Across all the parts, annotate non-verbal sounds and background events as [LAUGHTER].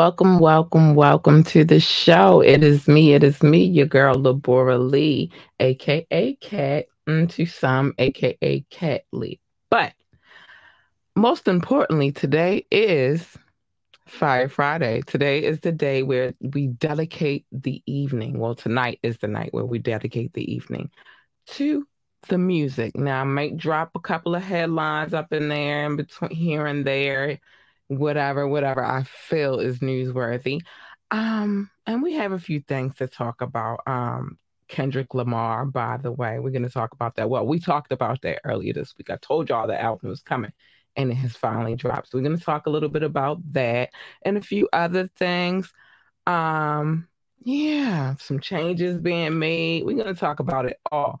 Welcome, welcome, welcome to the show. It is me, it is me, your girl Labora Lee, aka Cat, to some, aka Cat Lee. But most importantly, today is Fire Friday. Today is the day where we dedicate the evening. Well, tonight is the night where we dedicate the evening to the music. Now, I might drop a couple of headlines up in there and between here and there whatever, whatever I feel is newsworthy. Um, and we have a few things to talk about. Um, Kendrick Lamar, by the way, we're going to talk about that. Well, we talked about that earlier this week. I told y'all the album was coming and it has finally dropped. So we're going to talk a little bit about that and a few other things. Um, yeah, some changes being made. We're going to talk about it all.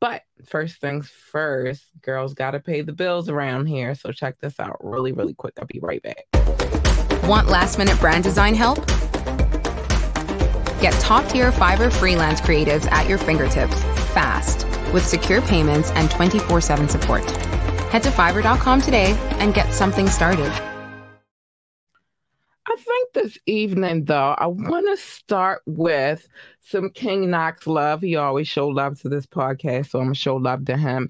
But first things first, girls got to pay the bills around here. So check this out really, really quick. I'll be right back. Want last minute brand design help? Get top tier Fiverr freelance creatives at your fingertips fast with secure payments and 24 7 support. Head to fiverr.com today and get something started. I think this evening, though, I want to start with some King Knox love. He always show love to this podcast, so I'm gonna show love to him.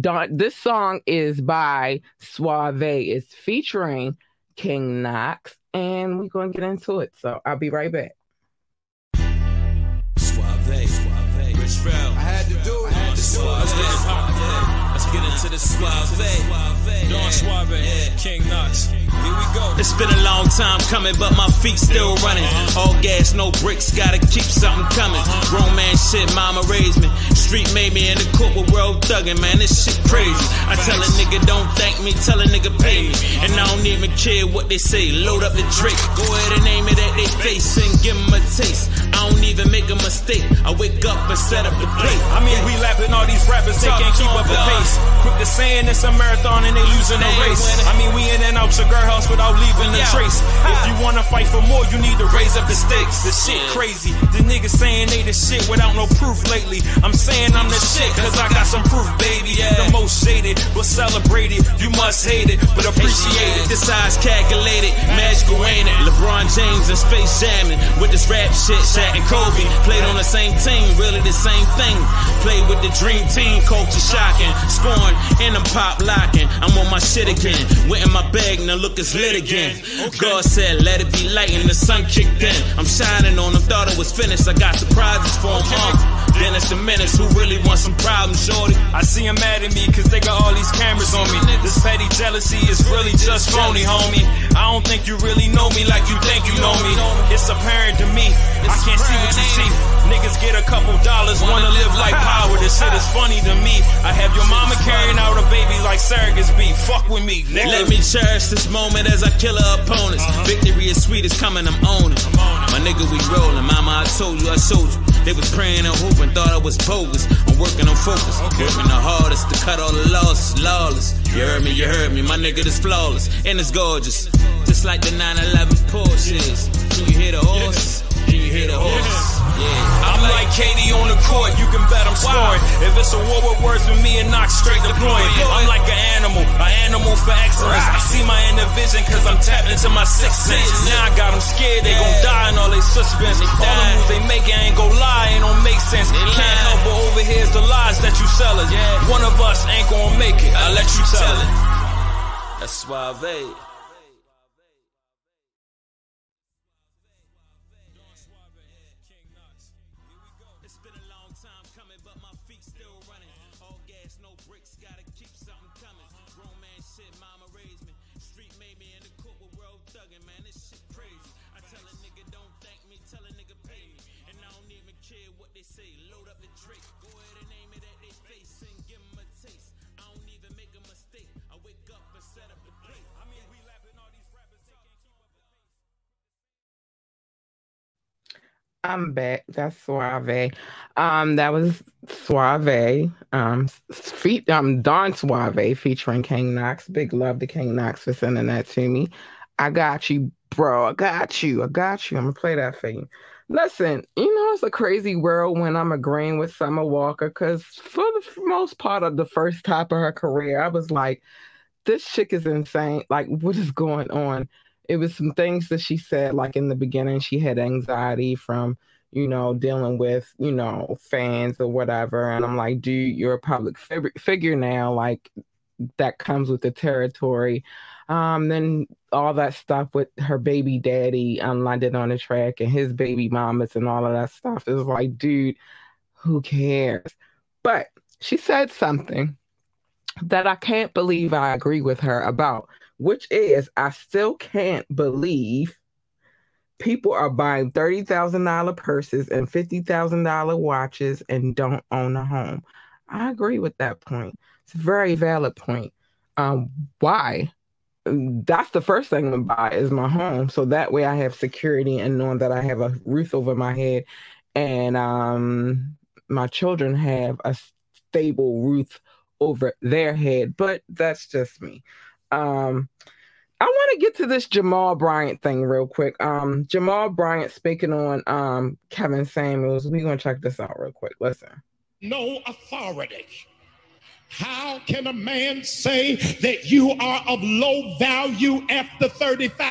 Don, this song is by Suave. It's featuring King Knox, and we're gonna get into it. So I'll be right back. Suave, Suave, Rich I had to do it. I had to do it. Get into the suave. Don Suave. King Knox. Here we go. It's been a long time coming, but my feet still running. Uh-huh. All gas, no bricks, gotta keep something coming. Uh-huh. Grown man shit, mama raised me. Street made me in the court with world thugging, man. This shit crazy. I tell a nigga don't thank me, tell a nigga pay me. And I don't even care what they say. Load up the Drake, go ahead and aim it at their face and give them a taste. I don't even make a mistake. I wake up and set up the plate. I mean, we lapping all these rappers, they can't keep up the pace. Quick to saying it's a marathon and they losing the race. I mean, we in and out your girl house without leaving a trace. If you wanna fight for more, you need to raise up the stakes. The shit crazy. The niggas saying they the shit without no proof lately. I'm saying I'm the shit, cause I got some proof, baby. The most shaded, but celebrated. You must hate it, but appreciate it. This size calculated, magical ain't it? LeBron James and Space Jamming with this rap shit. Shaq and Kobe played on the same team, really the same thing. Played with the dream team, culture shocking. Scoring and I'm pop locking. I'm on my shit again. Went in my bag, now look, it's lit again. God said, let it be light, and the sun kicked in. I'm shining on them, thought it was finished. I got surprises for them. Uh. It's the menace who really want some problems, shorty. I see them mad at me cause they got all these cameras on me. This petty jealousy is really just phony, homie. I don't think you really know me like you think you know me. It's apparent to me. I can't see what you see. Niggas get a couple dollars, wanna live like power. This shit is funny to me. I have your mama carrying out a baby like surrogates be. Fuck with me, nigga. Let me cherish this moment as I kill her opponents. Uh-huh. Victory is sweet, it's coming, I'm owning. My nigga, we rollin'. Mama, I told you, I showed you. They was praying and hoping, thought I was bogus. I'm working on focus, okay. working the hardest to cut all the losses, lawless. You heard me, you heard me. My nigga, this flawless and it's gorgeous, just like the 911 Porsches. Can you hear the horses? Can you hear the horses? Yeah. I'm like KD on the court, you can bet I'm scoring. If it's a war with words with me and knock straight deploying. I'm like an animal, an animal for excellence. I see my inner vision cause I'm tapped into my sixth sense. Now I got them scared, they gon' die and all they suspense. All the moves they make, I ain't gon' lie, ain't don't make sense. Can't help but overhear the lies that you sellin'. One of us ain't gon' make it, I let you tell it. That's suave. I'm back. That's Suave. Um, that was Suave. Um, feet. Um, Don Suave featuring King Knox. Big love to King Knox for sending that to me. I got you, bro. I got you. I got you. I'm gonna play that for you. Listen, you know it's a crazy world when I'm agreeing with Summer Walker because for the most part of the first half of her career, I was like, this chick is insane. Like, what is going on? It was some things that she said, like in the beginning, she had anxiety from, you know, dealing with, you know, fans or whatever. And I'm like, dude, you're a public fig- figure now. Like, that comes with the territory. Um, then all that stuff with her baby daddy um, London on da Track and his baby mamas and all of that stuff is like, dude, who cares? But she said something that I can't believe I agree with her about, which is I still can't believe people are buying $30,000 purses and $50,000 watches and don't own a home. I agree with that point. It's a very valid point. Um, why? That's the first thing gonna buy is my home. So that way I have security and knowing that I have a roof over my head and um my children have a stable roof over their head. But that's just me. Um I want to get to this Jamal Bryant thing real quick. Um, Jamal Bryant speaking on um Kevin Samuels. We're gonna check this out real quick. Listen. No authority how can a man say that you are of low value after 35?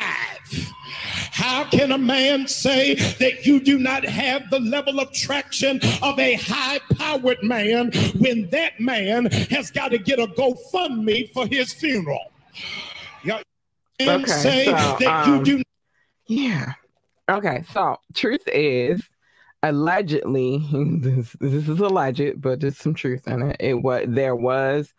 How can a man say that you do not have the level of traction of a high powered man when that man has got to get a GoFundMe for his funeral? You okay, say so, that um, you do. Yeah. Okay. So, truth is, allegedly [LAUGHS] this, this is alleged but there's some truth in it it what there was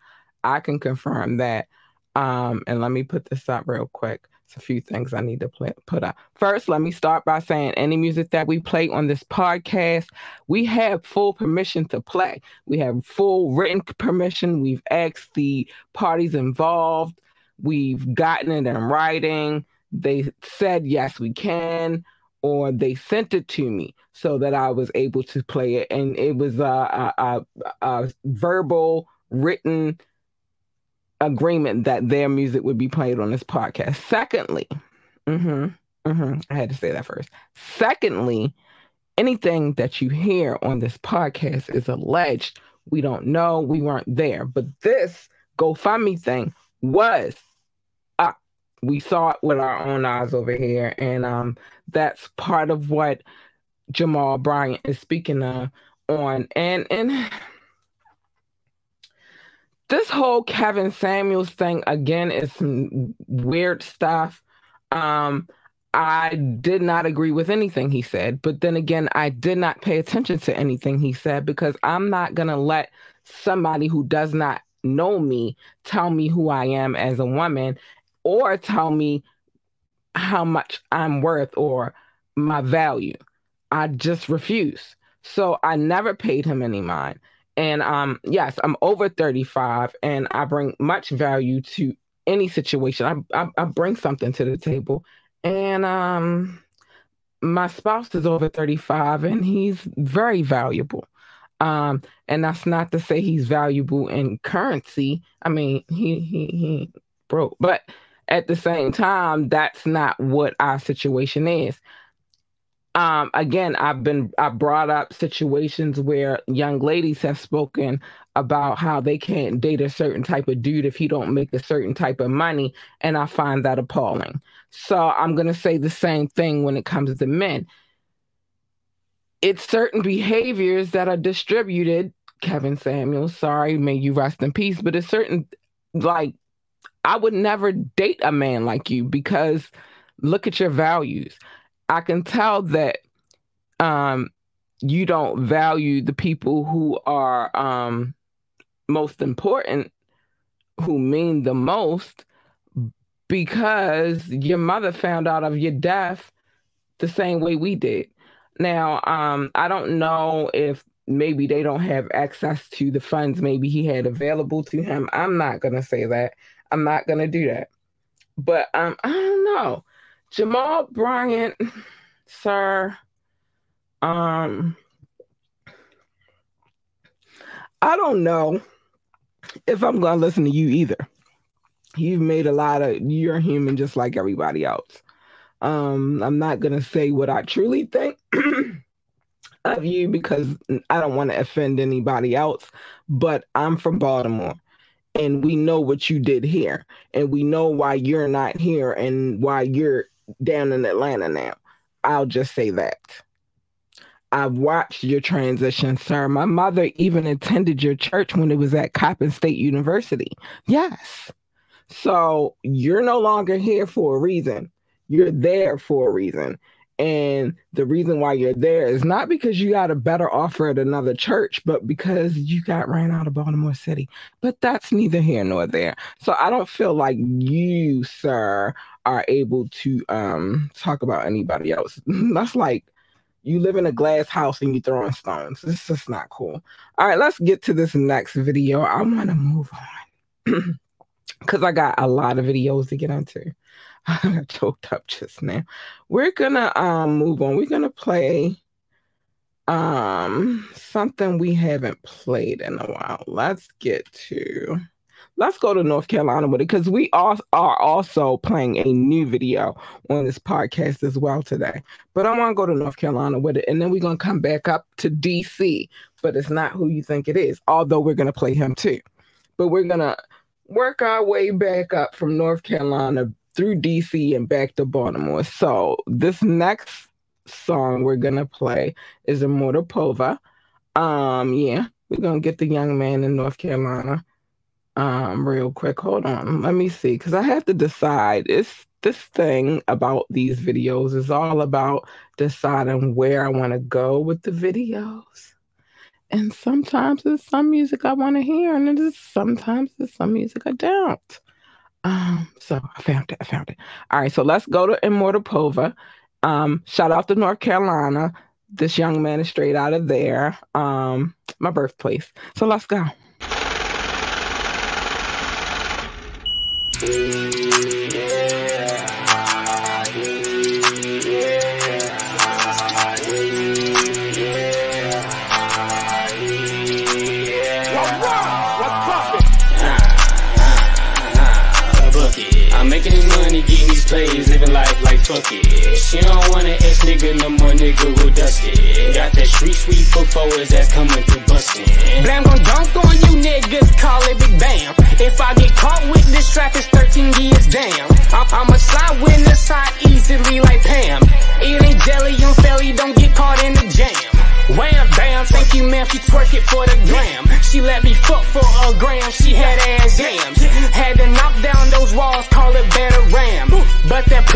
i can confirm that um and let me put this up real quick it's a few things i need to play, put up first let me start by saying any music that we play on this podcast we have full permission to play we have full written permission we've asked the parties involved we've gotten it in writing they said yes we can or they sent it to me so that I was able to play it. And it was a, a, a, a verbal, written agreement that their music would be played on this podcast. Secondly, mm-hmm, mm-hmm, I had to say that first. Secondly, anything that you hear on this podcast is alleged. We don't know. We weren't there. But this GoFundMe thing was we saw it with our own eyes over here, and um, that's part of what Jamal Bryant is speaking of on, and and [SIGHS] this whole Kevin Samuels thing again is some weird stuff. Um, I did not agree with anything he said, but then again, I did not pay attention to anything he said because I'm not gonna let somebody who does not know me tell me who I am as a woman or tell me how much I'm worth or my value. I just refuse. So I never paid him any mind. And um, yes, I'm over 35 and I bring much value to any situation. I, I, I bring something to the table. And um, my spouse is over 35 and he's very valuable. Um, and that's not to say he's valuable in currency. I mean, he he he broke, but at the same time, that's not what our situation is. Um, again, I've been I brought up situations where young ladies have spoken about how they can't date a certain type of dude if he don't make a certain type of money, and I find that appalling. So I'm gonna say the same thing when it comes to men. It's certain behaviors that are distributed. Kevin Samuels, sorry, may you rest in peace. But it's certain like I would never date a man like you because look at your values. I can tell that um, you don't value the people who are um, most important, who mean the most, because your mother found out of your death the same way we did. Now, um, I don't know if maybe they don't have access to the funds maybe he had available to him. I'm not going to say that. I'm not gonna do that. But um, I don't know. Jamal Bryant, sir. Um, I don't know if I'm gonna listen to you either. You've made a lot of you're human just like everybody else. Um, I'm not gonna say what I truly think [CLEARS THROAT] of you because I don't want to offend anybody else, but I'm from Baltimore and we know what you did here and we know why you're not here and why you're down in Atlanta now. I'll just say that. I've watched your transition, sir. My mother even attended your church when it was at Coppin State University. Yes. So you're no longer here for a reason. You're there for a reason. And the reason why you're there is not because you got a better offer at another church, but because you got ran out of Baltimore City. But that's neither here nor there. So I don't feel like you, sir, are able to um talk about anybody else. [LAUGHS] that's like you live in a glass house and you throwing stones. This is not cool. All right, let's get to this next video. I want to move on [CLEARS THROAT] because I got a lot of videos to get into. [LAUGHS] I choked up just now. We're gonna um move on. We're gonna play um something we haven't played in a while. Let's get to let's go to North Carolina with it because we all are also playing a new video on this podcast as well today. But I want to go to North Carolina with it, and then we're gonna come back up to DC. But it's not who you think it is, although we're gonna play him too. But we're gonna work our way back up from North Carolina through DC and back to Baltimore. So this next song we're gonna play is Immortal Pova. Um, yeah, we're gonna get the young man in North Carolina. Um, real quick. Hold on. Let me see, because I have to decide. It's this thing about these videos is all about deciding where I want to go with the videos. And sometimes it's some music I want to hear, and it is sometimes it's some music I don't. Um, so I found it. I found it. All right, so let's go to Immortal Pova. Um, shout out to North Carolina. This young man is straight out of there. Um, my birthplace. So let's go. It. She don't want an ex nigga, no more nigga who dusted. Got that street sweep for forwards that's coming through bustin'. Blam gon' dunk on you niggas, call it Big Bam. If I get caught with this trap, it's 13 years, damn. I'm, I'ma slide with the side easily like Pam. It ain't jelly, I'm don't get caught in the jam. Wham, bam, thank you ma'am, she twerk it for the gram. She let me fuck for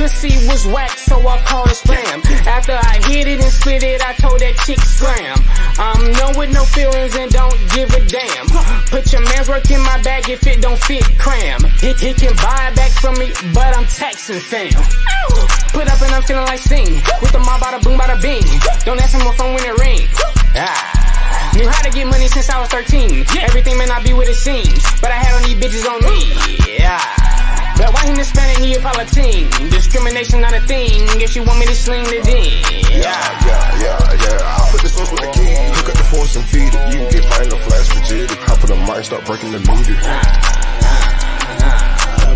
pussy was whack, so I called it spam. After I hit it and split it, I told that chick scram. I'm no with no feelings and don't give a damn. Put your man's work in my bag if it don't fit, cram. He, he can buy it back from me, but I'm taxing fam. Put up and I'm feeling like sing. With the mob, bada boom, bada bing. Don't ask him my phone when it ring. Ah. Knew how to get money since I was 13. Everything may not be what it seems, but I had all these bitches on me. Yeah. But why him Hispanic Neapolitan? Discrimination not a thing. If you want me to sling the ding. Yeah, yeah, yeah, yeah. I put the sauce with the key. Hook up the force and feed it. You can get no flash frigidity. Hop on the mic, start breaking the meter.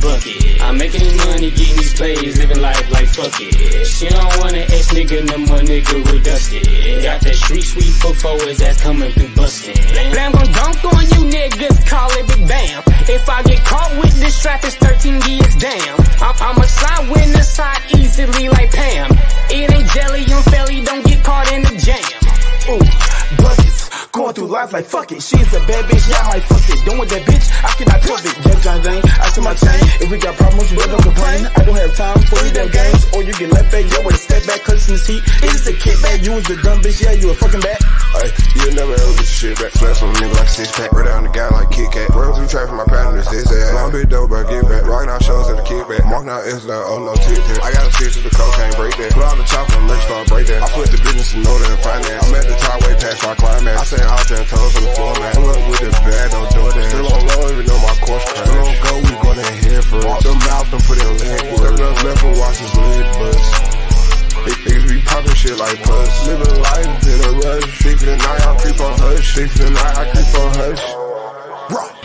Bucket. I'm making money, getting these plays, living life like fuck it. She don't want an ex nigga, no more nigga who dusted. Got that street sweep for forwards that's coming through bustin'. Blam gon' dunk on you niggas, call it Big Bam. If I get caught with this trap, it's 13 years, damn. I'm, I'ma slide with the side easily like Pam. It ain't jelly, I'm fairly, don't get caught in the jam. Ooh, buckets. Going through life like fuck it. She's a bad bitch, yeah, I might fuck it. Done with that bitch, I cannot trust it. Jump John Zane, I see my chain. If we got problems, we don't complain. I don't have time for these damn games. Or you get left back, yo, with a step back, cause in the seat. It's just a kickback, you was the dumb bitch, yeah, you a fucking bat. Hey, you never ever get your shit back. Flex on a nigga like six pack. Right down the guy like Kit Kat. Run through traffic, my pattern is this ass. Long bit dope, but get back. Rocking out shows at the kickback. Marking out S like, oh no, tit tit. I got a stitch to the cocaine, break that. Put on the chopper, make start break that. I put the business in order and finance. I'm at the top way past my climax. I say out ten toes on the floor, man. Pull up with the bag, do that. Still on low, even though my course crash. Still on go, we gonna head first. Walk them out and put in leg work. Step left, left and watch his lid bust. Niggas be poppin' shit like puss. Living life in a rush. Sleep for the night, I creep on hush. Sleep for the night, I creep on hush. bucket.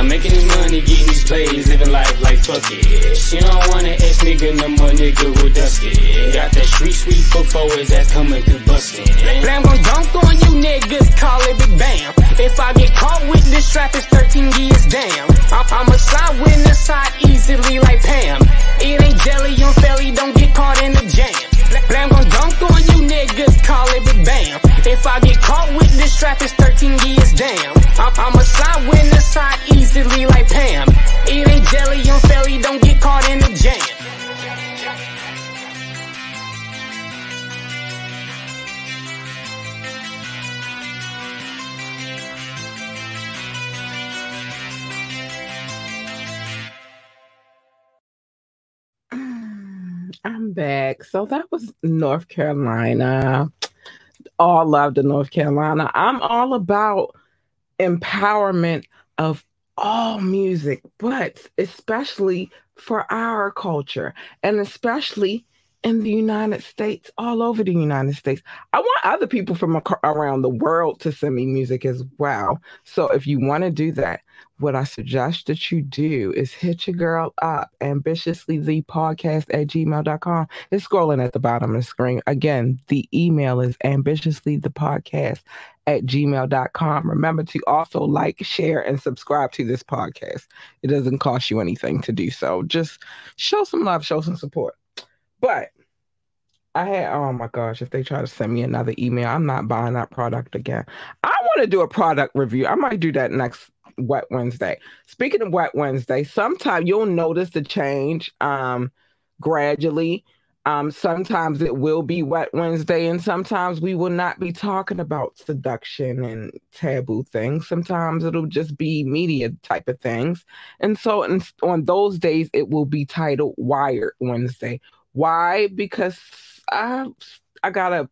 I'm making this money, getting these plays, living life like fuck it. She don't wanna ex nigga, no more nigga will dust it. Got that street sweep for fours that's coming through busting. Blam gon' dunk on you niggas, call it big bam. If I get caught with this trap, it's 13 years damn. I- I'ma slide side easily like Pam. It ain't jelly on felly, don't get caught in the jam. Blam gon' dunk on you niggas, call it big bam. If I get caught with this trap, it's 13 years damn. I'm, I'm a side winner, side easily like Pam. Eating jelly on Philly, don't get caught in the jam. Back. So that was North Carolina. All love to North Carolina. I'm all about empowerment of all music, but especially for our culture and especially in the United States, all over the United States. I want other people from around the world to send me music as well. So if you want to do that, what I suggest that you do is hit your girl up ambitiously the podcast at gmail.com. It's scrolling at the bottom of the screen. Again, the email is ambitiously the podcast at gmail.com. Remember to also like, share, and subscribe to this podcast. It doesn't cost you anything to do so. Just show some love, show some support. But I had, oh my gosh, if they try to send me another email, I'm not buying that product again. I want to do a product review. I might do that next Wet Wednesday. Speaking of Wet Wednesday, sometimes you'll notice the change um, gradually. Um, sometimes it will be Wet Wednesday, and sometimes we will not be talking about seduction and taboo things. Sometimes it'll just be media type of things. And so in, on those days, it will be titled Wired Wednesday. Why? Because I I gotta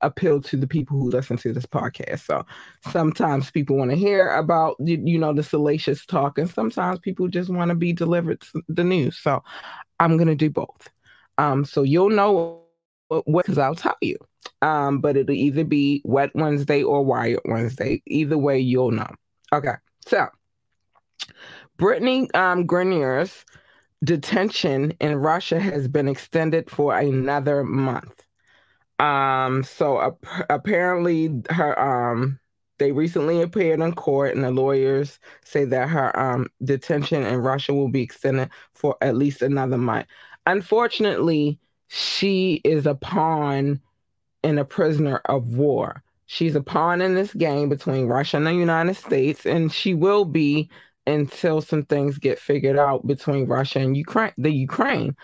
appeal to the people who listen to this podcast. So sometimes people want to hear about you, know the salacious talk, and sometimes people just want to be delivered the news. So I'm gonna do both. Um, so you'll know what because I'll tell you. Um, but it'll either be Wet Wednesday or Wired Wednesday. Either way, you'll know. Okay, so Brittany um, Griner's detention in Russia has been extended for another month. Um, so ap- apparently her um they recently appeared in court and the lawyers say that her um detention in Russia will be extended for at least another month. Unfortunately, she is a pawn and a prisoner of war. She's a pawn in this game between Russia and the United States, and she will be until some things get figured out between Russia and Ukraine, the Ukraine.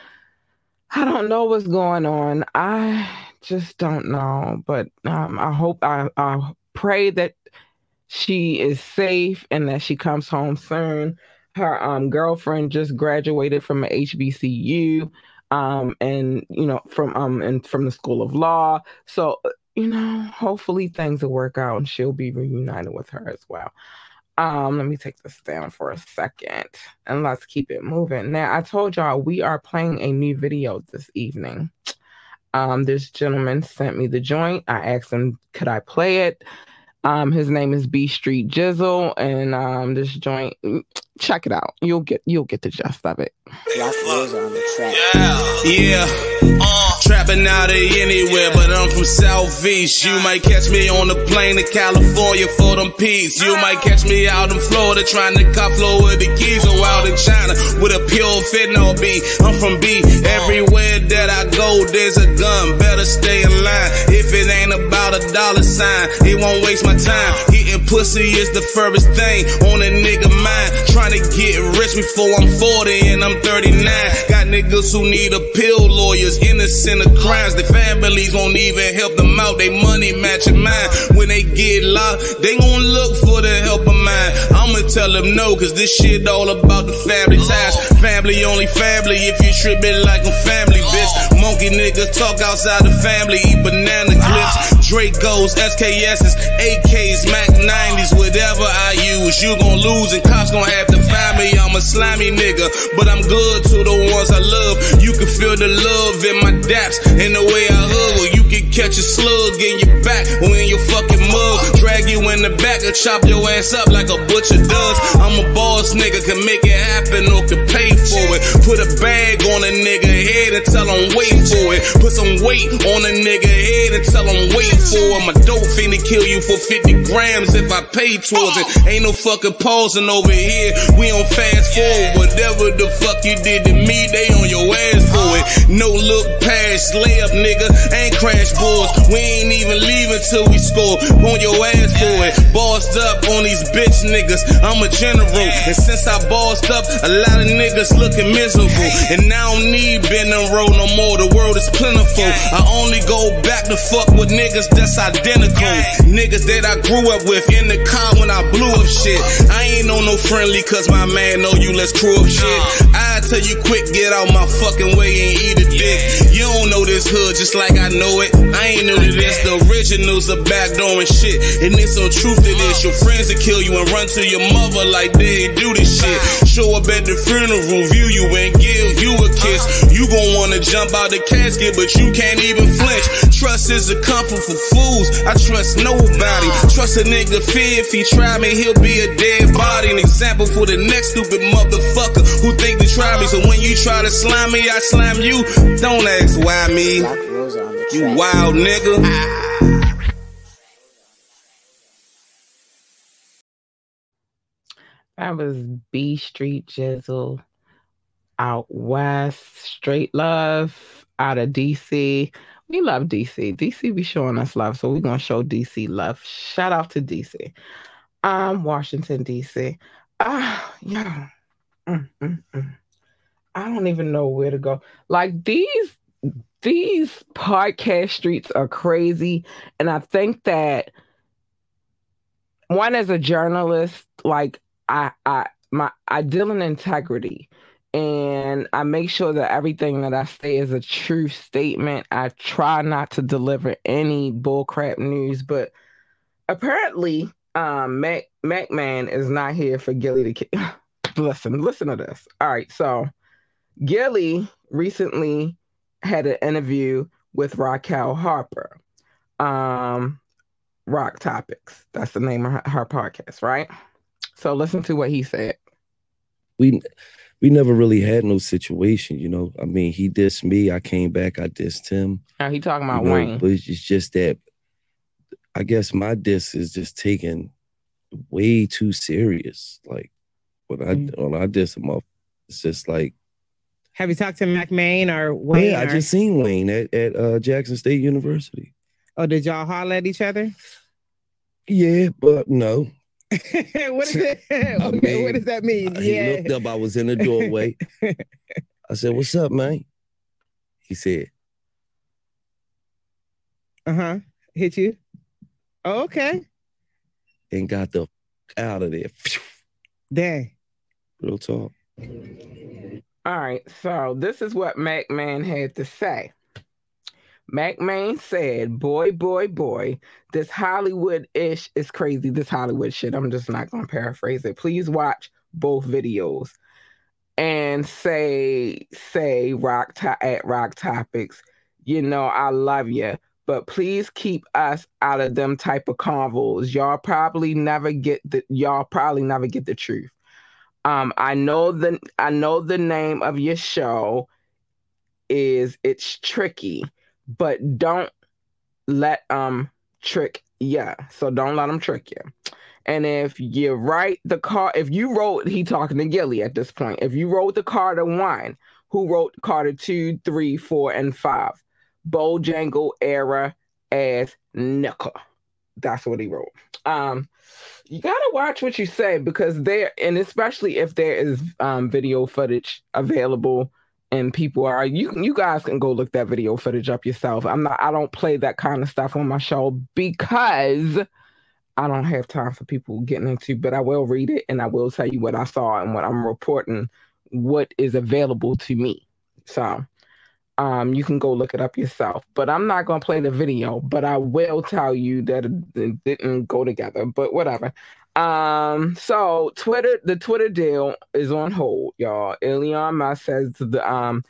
I don't know what's going on. I just don't know, but um, I hope I, I pray that she is safe and that she comes home soon. Her um, girlfriend just graduated from HBCU, um, and you know from um and from the School of Law. So you know, hopefully things will work out and she'll be reunited with her as well. Um, let me take this down for a second and let's keep it moving. Now, I told y'all we are playing a new video this evening. Um, this gentleman sent me the joint. I asked him, could I play it? Um, his name is B Street Jizzle, and um, this joint, check it out. You'll get you'll get the gist of it. on the track. Yeah, uh, trapping out of anywhere, but I'm from Southeast. You might catch me on the plane to California for them peas. You might catch me out in Florida trying to cut flow with the keys, or out in China with a pure fentanyl B. I'm from B. Everywhere that I go, there's a gun. Better stay in line. If it ain't about a dollar sign, it won't waste my time. Getting pussy is the furthest thing on a nigga mind. Trying to get rich before I'm 40 and I'm 39. Got niggas who need appeal lawyers, innocent of crimes. Their families won't even help them out. They money matching mine. When they get locked, they gon' look for the help of mine. I'ma tell them no, cause this shit all about the family ties. Family only family if you me like a family, bitch. Monkey niggas talk outside the family, eat banana clips. Dracos, SKSs, AKs, Mac 90s, whatever I use, you gon' lose and cops gon' have to find me. I'm a slimy nigga, but I'm good to the ones I love. You can feel the love in my daps and the way I hug. You can catch a slug in your back or in your fucking mug. Drag you in the back and chop your ass up like a butcher does. I'm a boss nigga, can make it happen or can pay for it. Put a bag on a nigga head and tell him wait for it. Put some weight on a nigga head and tell him wait for it. My dope finna kill you for 50 grams if I pay towards it. Ain't no fucking pausing over here. We on fast forward. Whatever the fuck you did to me, they on your ass for it. No look past Nice layup, nigga. Ain't crash boards. We ain't even leaving till we score. On your ass for it. Bossed up on these bitch niggas. I'm a general. And since I bossed up, a lot of niggas looking miserable. And I don't need Ben and Roll no more. The world is plentiful. I only go back to fuck with niggas that's identical. Niggas that I grew up with in the car when I blew up shit. I ain't on no friendly cause my man know you, let's crew up shit. I tell you quick, get out my fucking way and eat a dick. You don't know this hood just like I know it. I ain't new to this. The originals are backdooring shit. And it's some truth to this. Your friends will kill you and run to your mother like they do this shit. Show up at the funeral, view you and give you a kiss. You gon' wanna jump out the casket, but you can't even flinch. Trust is a comfort for fools. I trust nobody. Trust a nigga fear if he try me, he'll be a dead body. An example for the next stupid motherfucker who think to try me. So when you try to slime me, I slam you. Don't ask why me. You wild nigga. That was B Street Jizzle out west, straight love out of DC. We love DC. DC be showing us love, so we're gonna show DC love. Shout out to DC. Um, Washington DC. Ah, yeah. Mm, mm, mm. I don't even know where to go. Like these these podcast streets are crazy, and I think that one as a journalist, like I I my I deal in integrity and I make sure that everything that I say is a true statement. I try not to deliver any bullcrap news, but apparently um Mac Mack Maine is not here for Gillie to [LAUGHS] listen, listen to this. All right, so Gillie recently had an interview with Raquel Harper. Um Rock Topics. That's the name of her, her podcast, right? So listen to what he said. we we never really had no situation, you know. I mean, he dissed me, I came back, I dissed him. Now he talking you about know, Wayne. But it's just- just that I guess my diss is just taken way too serious. Like when I Mm. when I diss him up, it's just like Have you talked to Mack Maine or Wayne? yeah, I or- just seen Wayne at, at uh, Jackson State University. Oh, did y'all holler at each other? Yeah, but no. [LAUGHS] what is it? [LAUGHS] [LAUGHS] okay, I mean, what does that mean? He yeah. looked up, I was in the doorway. I said, What's up, man? He said, Uh huh. Hit you. Oh, okay. and got the f- out of there. Dang. Real talk. All right, so this is what Mack Maine had to say. Mack Maine said, Boy, boy, boy, this Hollywood ish is crazy. This Hollywood shit. I'm just not going to paraphrase it. Please watch both videos and say, say, rock to- at Rock Topics, you know, I love you, but please keep us out of them type of convos. Y'all probably never get the, y'all probably never get the truth. Um, I know the I know the name of your show is it's tricky, but don't let um trick yeah. So don't let them trick you. And if you write the card, if you wrote, he talking to Gillie at this point. If you wrote the Carter one, who wrote Carter two, three, four, and five? Bojangle era as nickel. That's what he wrote. Um, you gotta watch what you say because there, and especially if there is um video footage available and people are you you guys can go look that video footage up yourself. I'm not I don't play that kind of stuff on my show because I don't have time for people getting into, but I will read it and I will tell you what I saw and what I'm reporting what is available to me. So um you can go look it up yourself. But I'm not gonna play the video, but I will tell you that it, it didn't go together, but whatever. Um, so Twitter, the Twitter deal is on hold, y'all. Elon Musk says the um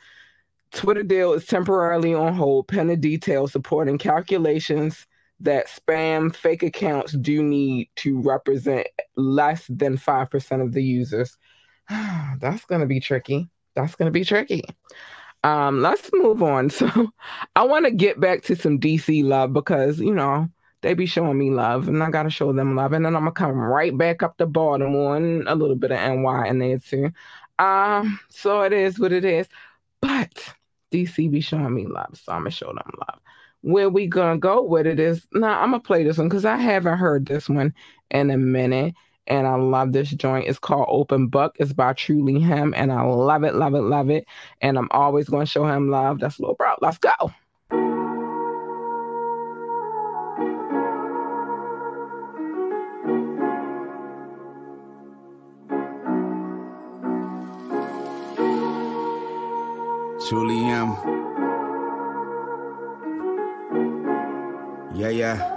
Twitter deal is temporarily on hold, pending details supporting calculations that spam fake accounts do need to represent less than 5% of the users. [SIGHS] That's to be tricky. That's to be tricky. Um, let's move on. [LAUGHS] So I want to get back to some DC love because, you know, they be showing me love and I got to show them love. And then I'm going to come right back up to Baltimore and a little bit of NY in there too. Um, so it is what it is. But DC be showing me love, so I'm gonna show them love. Where we gonna go with it is now nah, I'm gonna play this one because I haven't heard this one in a minute. And I love this joint. It's called Open Book. It's by Truly Him. And I love it, love it, love it. And I'm always gonna show him love. That's little bro. Let's go. Am. Yeah, yeah.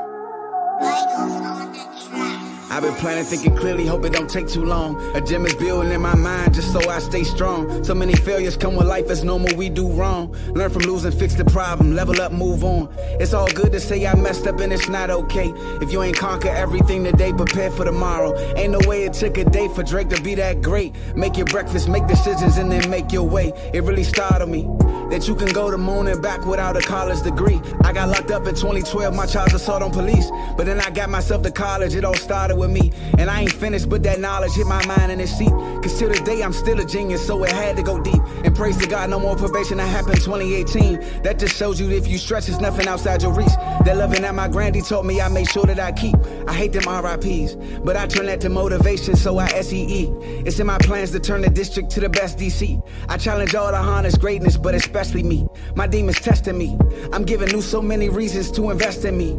I've been planning, thinking clearly, hope it don't take too long. A gym is building in my mind just so I stay strong. So many failures come with life, it's normal, we do wrong. Learn from losing, fix the problem, level up, move on. It's all good to say I messed up and it's not okay. If you ain't conquer everything today, prepare for tomorrow. Ain't no way it took a day for Drake to be that great. Make your breakfast, make decisions, and then make your way. It really startled me that you can go to moon and back without a college degree. I got locked up in 2012, my child assault on police. But then I got myself to college, it all started with me. And I ain't finished, but that knowledge hit my mind in its seat. Cause till day I'm still a genius, so it had to go deep. And praise to God, no more probation that happened 2018. That just shows you if you stretch, it's nothing outside your reach. That loving that my grandy taught me, I make sure that I keep. I hate them RIPs, but I turn that to motivation, so I SEE. It's in my plans to turn the district to the best DC. I challenge all the harness greatness, but especially me. My demons testing me. I'm giving you so many reasons to invest in me.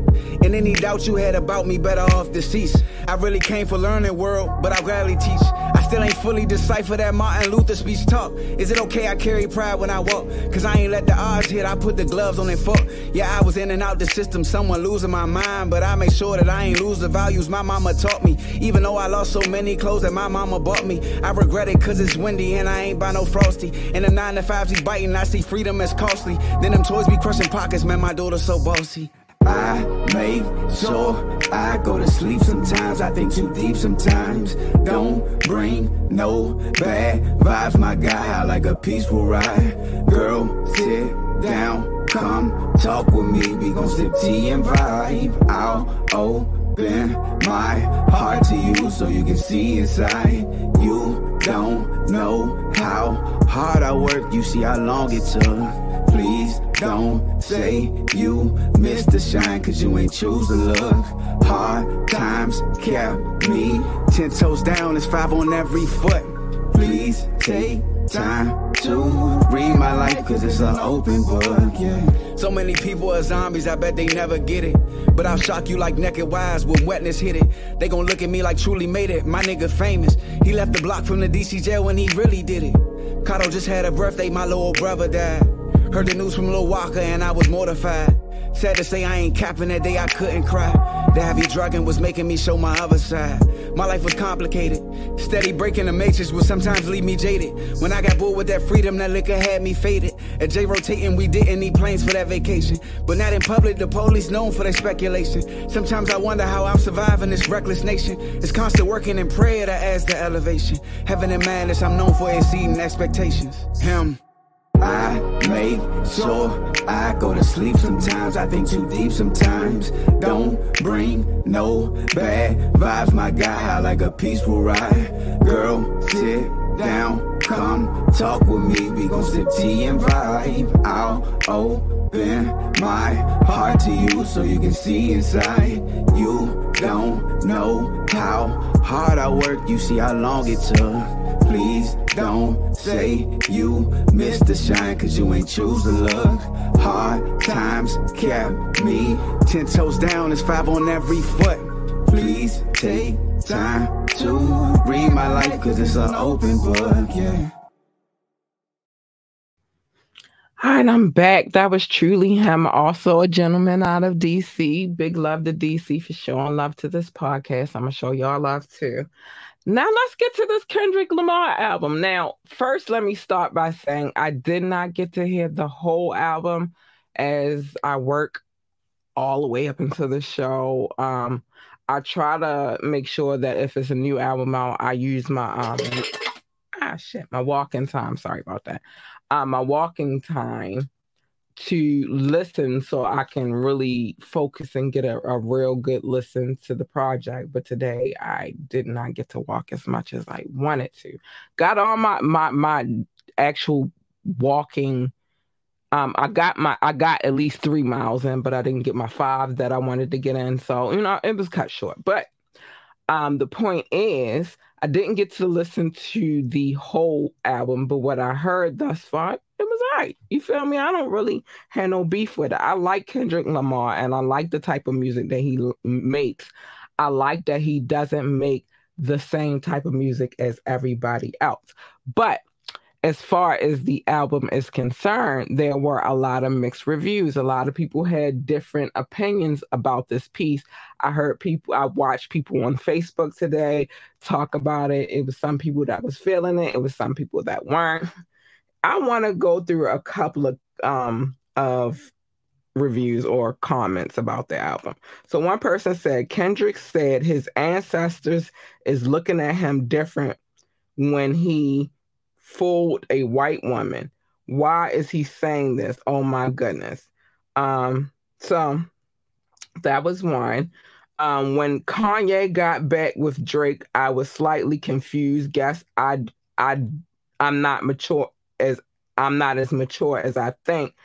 And any doubt you had about me, better off deceased. I really came for learning world, but I'll gladly teach. Still ain't fully decipher that Martin Luther speech talk. Is it okay I carry pride when I walk? Cause I ain't let the odds hit, I put the gloves on and fuck. Yeah, I was in and out the system, someone losing my mind, but I make sure that I ain't lose the values my mama taught me. Even though I lost so many clothes that my mama bought me, I regret it cause it's windy and I ain't buy no frosty. And the 9 to 5 he's biting, I see freedom as costly. Then them toys be crushing pockets, man, my daughter so bossy. I make sure I go to sleep sometimes. I think too deep sometimes. Don't bring no bad vibes, my guy. I like a peaceful ride. Girl, sit down, come talk with me. We gon' sip tea and vibe. I'll open my heart to you so you can see inside. You don't know how hard I work. You see how long it took. Please don't say you missed the shine, cause you ain't choose to look. Hard times kept me ten toes down, it's five on every foot. Please take time read my life, cause it's an open book, yeah. So many people are zombies, I bet they never get it. But I'll shock you like naked wise when wetness hit it. They gon' look at me like truly made it. My nigga famous. He left the block from the DC jail when he really did it. Kato just had a birthday, my little brother died. Heard the news from Lil Walker and I was mortified. Sad to say I ain't capping that day I couldn't cry. The heavy drugging was making me show my other side. My life was complicated. Steady breaking the matrix would sometimes leave me jaded. When I got bored with that freedom, that liquor had me faded. At J rotating, we didn't need planes for that vacation. But not in public, the police known for their speculation. Sometimes I wonder how I'm surviving this reckless nation. It's constant working and prayer that adds the elevation. Heaven and madness, I'm known for exceeding expectations. Him. I make sure I go to sleep sometimes. I think too deep sometimes. Don't bring no bad vibes, my guy. I like a peaceful ride. Girl, sit down, come talk with me. We gon' sip tea and vibe. I'll open my heart to you so you can see inside. You don't know how hard I work. You see how long it took. Please don't say you missed the shine, cause you ain't choose to look. Hard times kept me ten toes down, it's five on every foot. Please take time to read my life, cause it's an open book, yeah. All right, I'm back. That was truly him, also a gentleman out of DC. Big love to DC for showing love to this podcast. I'm gonna show y'all love too. Now let's get to this Kendrick Lamar album. Now, first, let me start by saying I did not get to hear the whole album as I work all the way up into the show. Um, I try to make sure that if it's a new album out, I use my um ah shit, my walking time. Sorry about that. Uh, my walking time to listen so I can really focus and get a, a, real good listen to the project. But today I did not get to walk as much as I wanted to. Got all my my my actual walking Um, I got my I got at least three miles in, but I didn't get my five that I wanted to get in. So, you know, it was cut short. But um, the point is, I didn't get to listen to the whole album, but what I heard thus far, it was all right. You feel me? I don't really have no beef with it. I like Kendrick Lamar and I like the type of music that he makes. I like that he doesn't make the same type of music as everybody else. But as far as the album is concerned, there were a lot of mixed reviews. A lot of people had different opinions about this piece. I heard people, I watched people on Facebook today talk about it. It was some people that was feeling it. It was some people that weren't. I want to go through a couple of um of reviews or comments about the album. So one person said Kendrick said his ancestors is looking at him different when he fooled a white woman. Why is he saying this? Oh my goodness. Um, so that was one. Um, when Kanye got back with Drake, I was slightly confused. Guess I I I'm not mature as I'm not as mature as I think.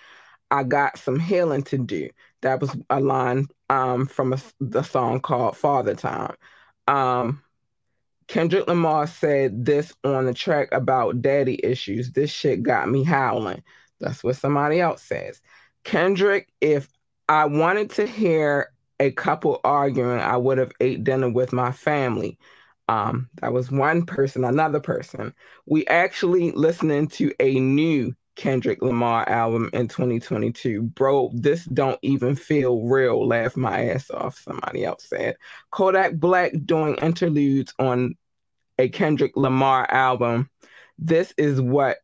I got some healing to do. That was a line um, from a, the song called Father Time. Um, Kendrick Lamar said this on the track about daddy issues. This shit got me howling. That's what somebody else says. Kendrick, if I wanted to hear a couple arguing, I would have ate dinner with my family. Um, that was one person, another person. We actually listening to a new Kendrick Lamar album in 2022. Bro, this don't even feel real. Laugh my ass off, somebody else said. Kodak Black doing interludes on a Kendrick Lamar album. This is what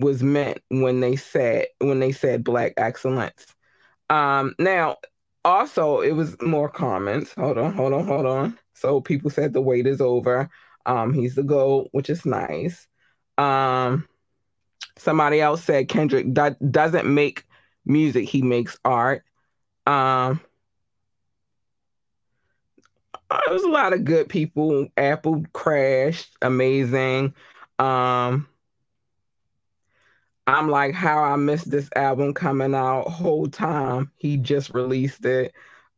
was meant when they said when they said black excellence. Um now also it was more comments. Hold on, hold on, hold on. So people said the wait is over. Um he's the goal, which is nice. Um Somebody else said Kendrick do- doesn't make music, he makes art. Um, uh, there's a lot of good people. Apple crashed, amazing. Um, I'm like, how I missed this album coming out whole time. He just released it.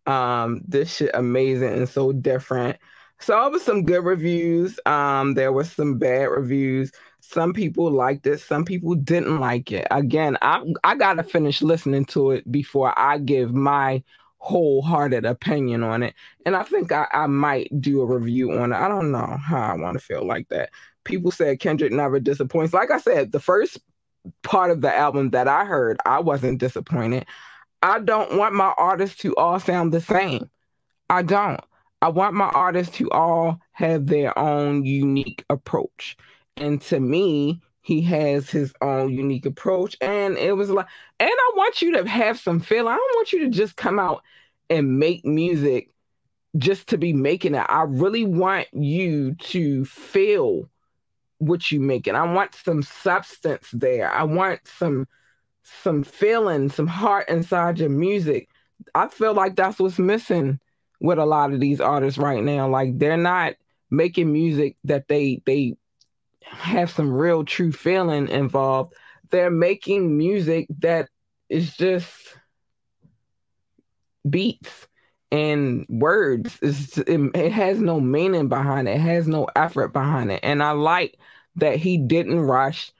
Um, this shit amazing and so different. So it was some good reviews. Um, there were some bad reviews. Some people liked it, some people didn't like it. Again, I I gotta finish listening to it before I give my wholehearted opinion on it. And I think I, I might do a review on it. I don't know how I want to feel like that. People said Kendrick never disappoints. Like I said, the first part of the album that I heard, I wasn't disappointed. I don't want my artists to all sound the same. I don't. I want my artists to all have their own unique approach. And to me, he has his own unique approach. And it was like, and I want you to have some feel. I don't want you to just come out and make music just to be making it. I really want you to feel what you make, making. I want some substance there. I want some some feeling, some heart inside your music. I feel like that's what's missing with a lot of these artists right now. Like they're not making music that they they have some real true feeling involved. They're making music that is just beats and words. It, it has no meaning behind it. It has no effort behind it. And I like that he didn't rush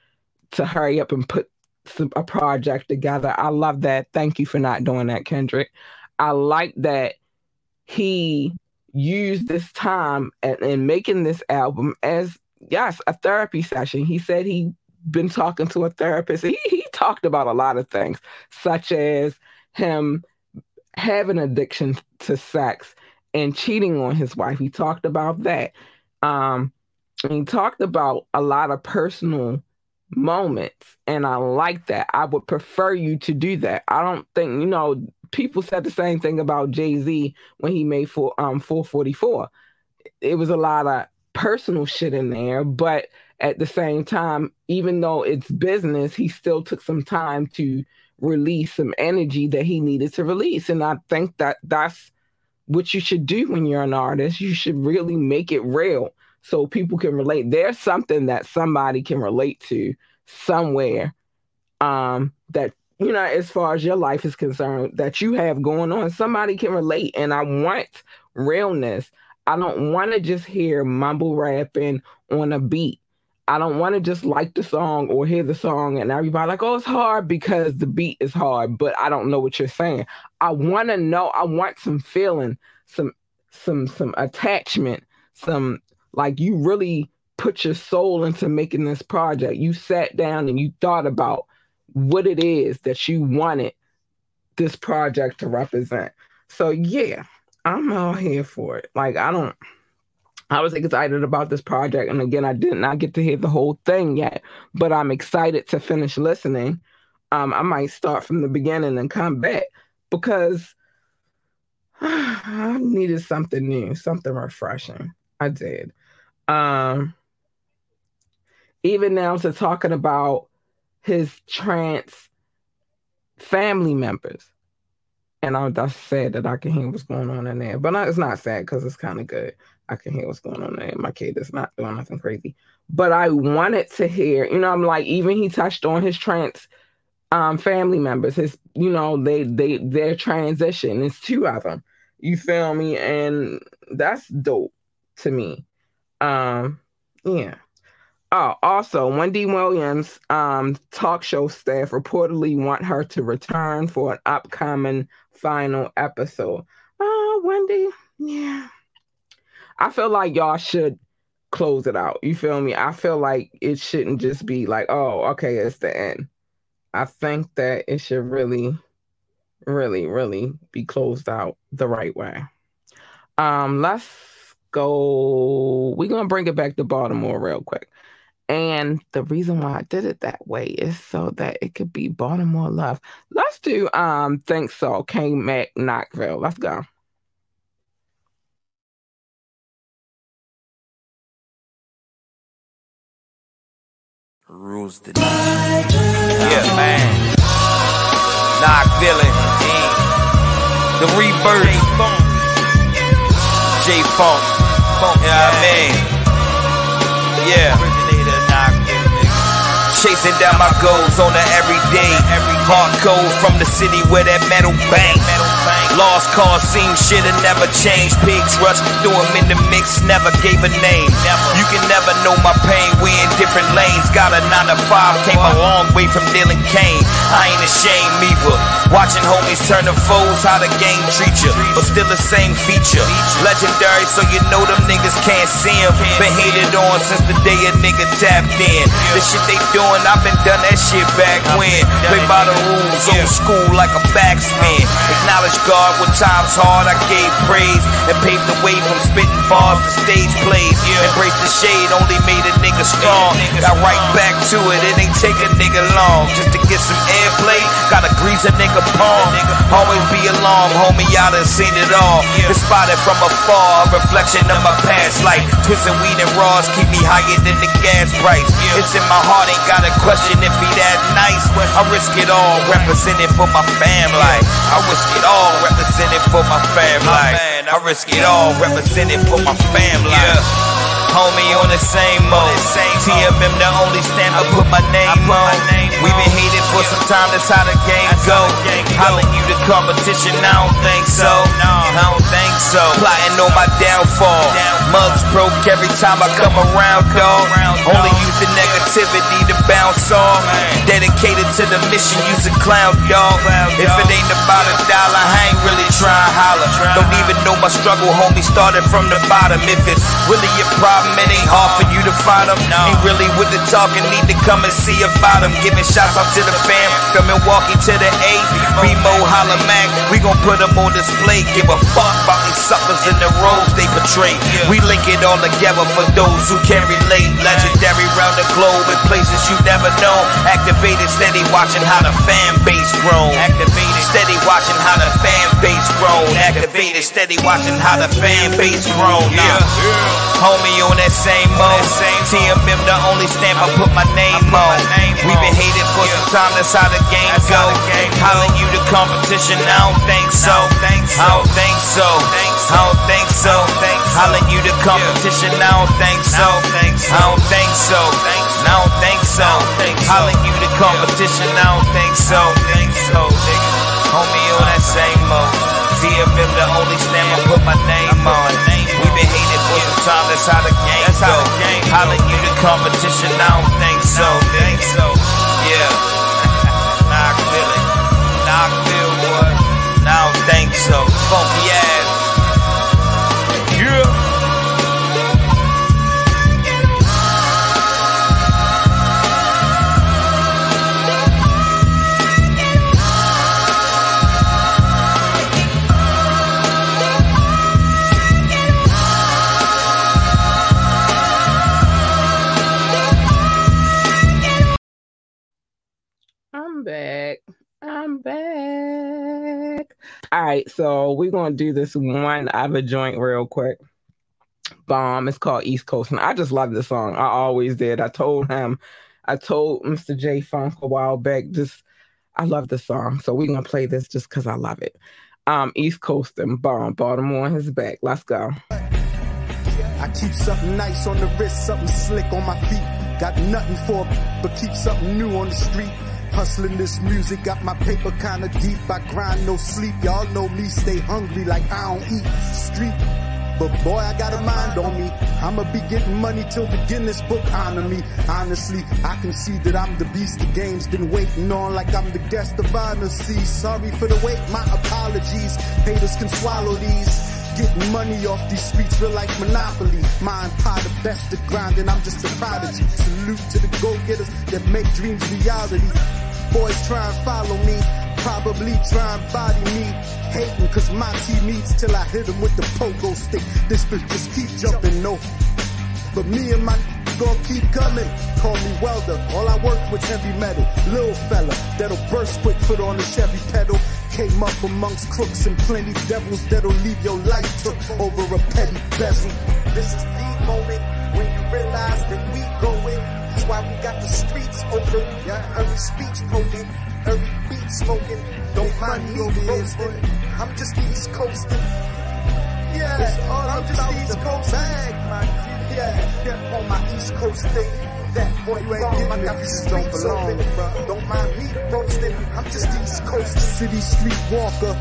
to hurry up and put some, a project together. I love that. Thank you for not doing that, Kendrick. I like that he used this time and making this album as yes, a therapy session. He said he been talking to a therapist. He he talked about a lot of things, such as him having addiction to sex and cheating on his wife. He talked about that. Um, he talked about a lot of personal moments, and I like that. I would prefer you to do that. I don't think you know. People said the same thing about Jay Z when he made for um 444. It was a lot of personal shit in there, but at the same time, even though it's business, he still took some time to release some energy that he needed to release. And I think that that's what you should do when you're an artist. You should really make it real so people can relate. There's something that somebody can relate to somewhere um, that you know, as far as your life is concerned, that you have going on. Somebody can relate, and I want realness. I don't want to just hear mumble rapping on a beat. I don't want to just like the song or hear the song and everybody like, oh, it's hard because the beat is hard, but I don't know what you're saying. I want to know. I want some feeling, some some some attachment, some like you really put your soul into making this project. You sat down and you thought about what it is that you wanted this project to represent. So yeah, I'm all here for it. Like I don't I was excited about this project. And again, I did not get to hear the whole thing yet, but I'm excited to finish listening. Um, I might start from the beginning and come back because [SIGHS] I needed something new, something refreshing. I did. Um, even now to talking about his trans family members. And I, that's sad that I can hear what's going on in there. But it's not sad because it's kind of good. I can hear what's going on there. My kid is not doing nothing crazy. But I wanted to hear, you know, I'm like, even he touched on his trans um, family members, his, you know, they they their transition. It's two of them. You feel me? And that's dope to me. Um, yeah. Oh, also, Wendy Williams, um, talk show staff reportedly want her to return for an upcoming final episode. Oh, Wendy, yeah. I feel like y'all should close it out. You feel me? I feel like it shouldn't just be like, oh, okay, it's the end. I think that it should really, really, really be closed out the right way. Um, let's go. We're gonna bring it back to Baltimore real quick. And the reason why I did it that way is so that it could be Baltimore love. Let's do um Think So, King Mac Knoxville. Let's go. Rules the Yeah, man. Knoxville. The rebirth. J Funk. Yeah, man. Yeah chasing down my goals on the everyday. Every hard code from the city where that metal bang. Lost cause seem shit and never changed. Pigs rush through them in the mix, never gave a name. Never. You can never know my pain, we in different lanes. Got a 9 to 5, came a long way from dealing Kane. I ain't ashamed either. Watching homies turn to foes, how the game treat you. But still the same feature. Legendary, so you know them niggas can't see him. Been hated on since the day a nigga tapped in. The shit they doing, I've been done that shit back when. Play by the rules, old school like a backspin. Acknowledge God hard when times hard, I gave praise and paved the way from spitting bars to stage plays. Embrace the shade, only made a nigga strong. Got right back to it, it ain't take a nigga long. Just to get some airplay, gotta grease a nigga palm. Always be along, homie, y'all done seen it all. Been spotted from afar, a reflection of my past life. Twisting weed and raws keep me higher than the gas price. It's in my heart, ain't got a question if he that nice. I risk it all, representing for my family. I risk it all, representing for my family. I risk it all, representing for my family. Yeah. Homie on the same mode. TMM the only stand I put my name on. We been hated for some time, that's how the game go. Hollering you the competition, I don't think so. I don't think so. Plotting on my downfall. Mugs broke every time I come around, dog. Only use the negativity to bounce off. Dedicated to the mission, use a clown, dog. If it ain't about a dollar, I ain't really trying to holler. Don't even know my struggle, homie. Started from the bottom. If it's really a problem, problem, it ain't hard for you to find them. Ain't really with the talking, need to come and see about them. Giving shots out to the fam, from Milwaukee to the A. Remo, Holla Mac, we gon' put them on display. Give a fuck about these suckers in the roles they portray. We link it all together for those who can relate. Legendary round the globe in places you never know. Activated, steady watching how the fan base grow. Activated, steady watching how the fan base grow. Activated, steady watching how the fan base grow. Nah. Homie on that same mode. TMM the only stamp I put my name on. We been hated for some time, that's how the game go. Hollering you the competition, I don't think so. I don't think so. I don't think so. Hollering you the competition, I don't think so. I don't think so. I don't think so. Hollering you the competition, I don't think so. so. Homie on that same mode. DFM the only stamp I put my name on. We been hated for some time, that's how the game that's go. Holla you the competition, I don't think so. Yeah. nah, I feel it. Nah, I feel what? I don't think so. Right, so we're gonna do this one other joint real quick. Bomb. It's called East Coast, and I just love this song. I always did. I told him, I told Mr. J Funk a while back. Just, I love this song, so we're gonna play this just because I love it. Um, East Coast and Bomb. Baltimore on his back. Let's go. I keep something nice on the wrist, something slick on my feet. Got nothing for, but keep something new on the street. Hustling this music, got my paper kinda deep. I grind no sleep. Y'all know me, stay hungry like I don't eat street. But boy, I got a mind on me. I'ma be getting money till the Guinness book honor me. Honestly, I can see that I'm the beast the game's been waiting on like I'm the guest of honor. See, sorry for the wait, my apologies. Haters can swallow these. Getting money off these streets real like monopoly. My empire, the best of grinding, I'm just a prodigy. Salute to the go-getters that make dreams reality. Boys try and follow me, probably try and body me. Hating cause my team eats till I hit hit 'em with the pogo stick. This bitch just keep jumping, no. But me and my gonna keep coming. Call me welder, all I work with heavy metal. Little fella, that'll burst quick, foot on the Chevy pedal. Came up amongst crooks and plenty devils that'll leave your life took over a petty bezel. This is the moment when you realize that we going. That's why we got the streets open. Yeah, every speech potent, every beat smoking. Don't mind me roasting. I'm just East Coasting. Yeah, I'm just East Coast bag, man. Yeah, yeah, on my East Coast thing. That boy wrong, I got the streets open. Don't mind me roasting. I'm just East Coast city street walker,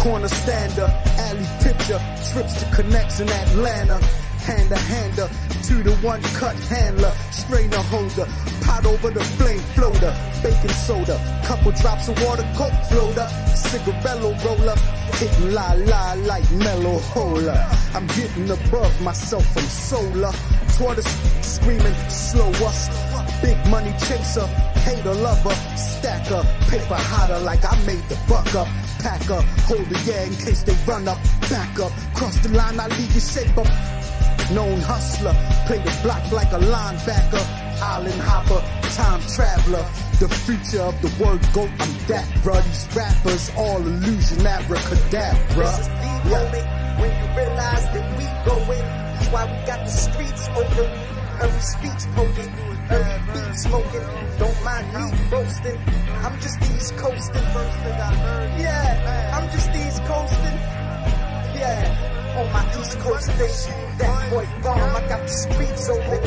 corner stander, alley pitcher, trips to connects in Atlanta. Hand to hander, two to one cut handler, strainer holder, pot over the flame floater, baking soda, couple drops of water, coke floater, cigarello roller, hitting la la like mellow hola. I'm getting above myself, I'm solar. Tortoise screaming slow us. big money chaser, hater lover, stacker, paper hotter like I made the buck up. Packer, hold the yeah in case they run up, back up, cross the line, I leave you shape up. Known hustler, play the block like a linebacker, island hopper, time traveler. The future of the word go, I'm that, bruh. These rappers, all illusion, abracadabra. This is the moment when you realize that we going. That's why we got the streets open. Every speech potent, every beat smoking. Don't mind me roasting. I'm just East coasting. First thing I heard. Yeah, I'm just East coasting. Yeah on my East Coast station. That boy bomb, I got the streets open.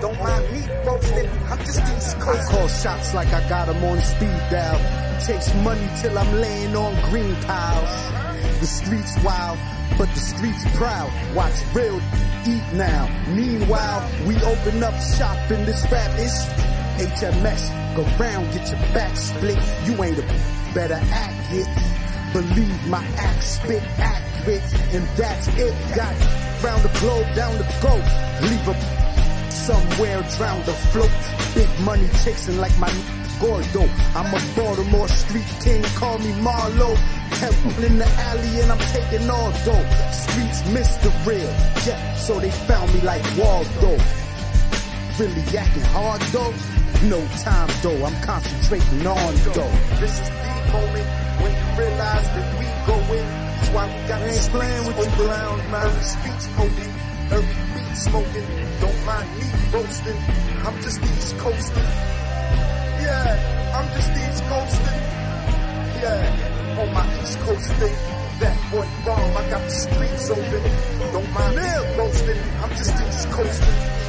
Don't mind me roasting, I'm just East Coast. I call shots like I got 'em on speed dial. Chase money till I'm laying on green piles. The streets wild, but the streets proud. Watch real eat now. Meanwhile, we open up shop in this rap is HMS. Go round, get your back split. You ain't a better act it. Believe my act spit accurate, and that's it. Got round the globe, down the go. Leave a somewhere drown the float. Big money chasing like my Gordo. I'm a Baltimore street king, call me Marlo. Temple in the alley and I'm taking all dope. Streets the real, yeah, so they found me like Waldo. Really acting hard though? No time though, I'm concentrating on though. This is the moment when you realize that we going. That's why we got this playing with you clowns, man. Speech potent, every beat smoking. Don't mind me roasting. I'm just East coasting. Yeah, I'm just East coasting. Yeah, on my East Coast thing. That boy bomb, I got the streets open. Don't mind me roasting. I'm just East coasting.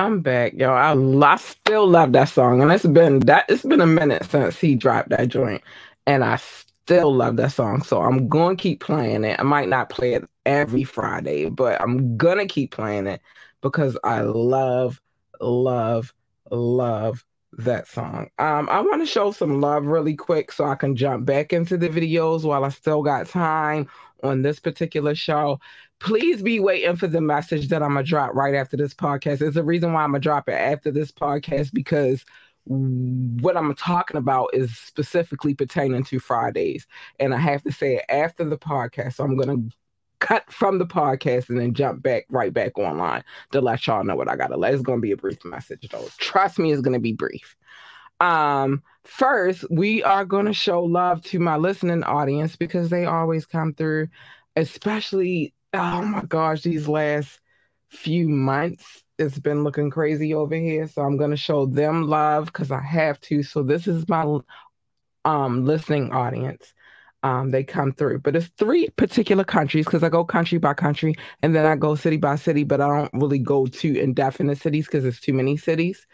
I'm back, yo. I, I still love that song, and it's been that it's been a minute since he dropped that joint, and I still love that song. So I'm going to keep playing it. I might not play it every Friday, but I'm gonna keep playing it because I love, love, love that song. Um, I want to show some love really quick so I can jump back into the videos while I still got time on this particular show please be waiting for the message that I'm gonna drop right after this podcast. There's a reason why I'm gonna drop it after this podcast because what I'm talking about is specifically pertaining to Fridays, and I have to say it after the podcast. So I'm gonna cut from the podcast and then jump back right back online to let y'all know what I gotta let. It's gonna be a brief message though. Trust me, it's gonna be brief. Um, first, we are gonna show love to my listening audience because they always come through, especially oh my gosh, these last few months, it's been looking crazy over here. So I'm gonna show them love because I have to. So this is my um listening audience. Um, they come through, but it's three particular countries because I go country by country and then I go city by city, but I don't really go to indefinite cities because it's too many cities.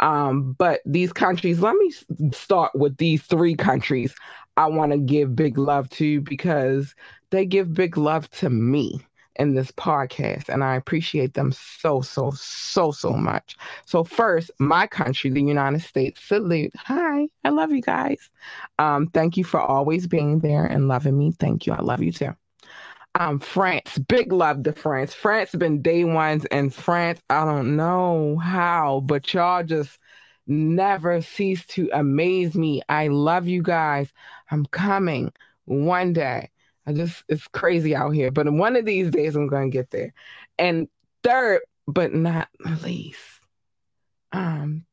Um, but these countries, let me start with these three countries I want to give big love to you because they give big love to me in this podcast and I appreciate them so so so so much. So first, my country, the United States, salute. Hi, I love you guys. Um thank you for always being there and loving me. Thank you. I love you too. Um France, big love to France. France been day ones and France, I don't know how, but y'all just never cease to amaze me. I love you guys. I'm coming one day. I just it's crazy out here. But one of these days I'm gonna get there. And third, but not least, um,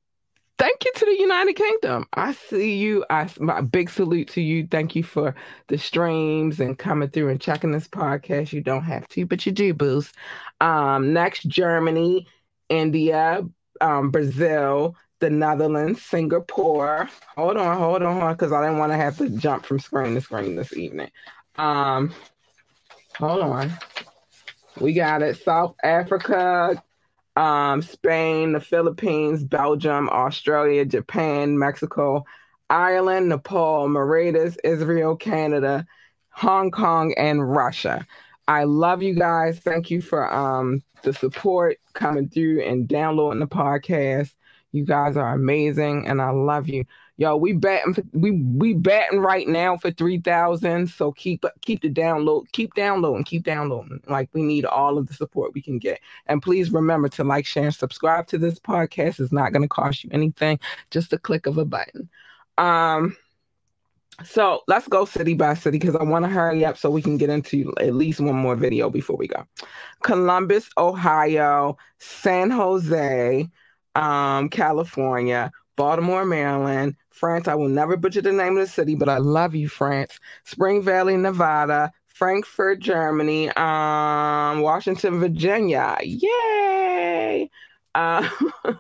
thank you to the United Kingdom. I see you. I my big salute to you. Thank you for the streams and coming through and checking this podcast. You don't have to, but you do, boost. Um, next, Germany, India, um, Brazil, the Netherlands, Singapore. Hold on, hold on, because I didn't want to have to jump from screen to screen this evening. Um, hold on. We got it. South Africa, um, Spain, the Philippines, Belgium, Australia, Japan, Mexico, Ireland, Nepal, Mauritius, Israel, Canada, Hong Kong, and Russia. I love you guys. Thank you for um the support coming through and downloading the podcast. You guys are amazing, and I love you. Yo, we batting we we batting right now for three thousand. So keep keep the download, keep downloading, keep downloading. Like we need all of the support we can get. And please remember to like, share, and subscribe to this podcast. It's not going to cost you anything, just a click of a button. Um. So let's go city by city because I want to hurry up so we can get into at least one more video before we go. Columbus, Ohio, San Jose, um, California, Baltimore, Maryland, France. I will never butcher the name of the city, but I love you, France. Spring Valley, Nevada, Frankfurt, Germany, um, Washington, Virginia. Yay! Uh, [LAUGHS]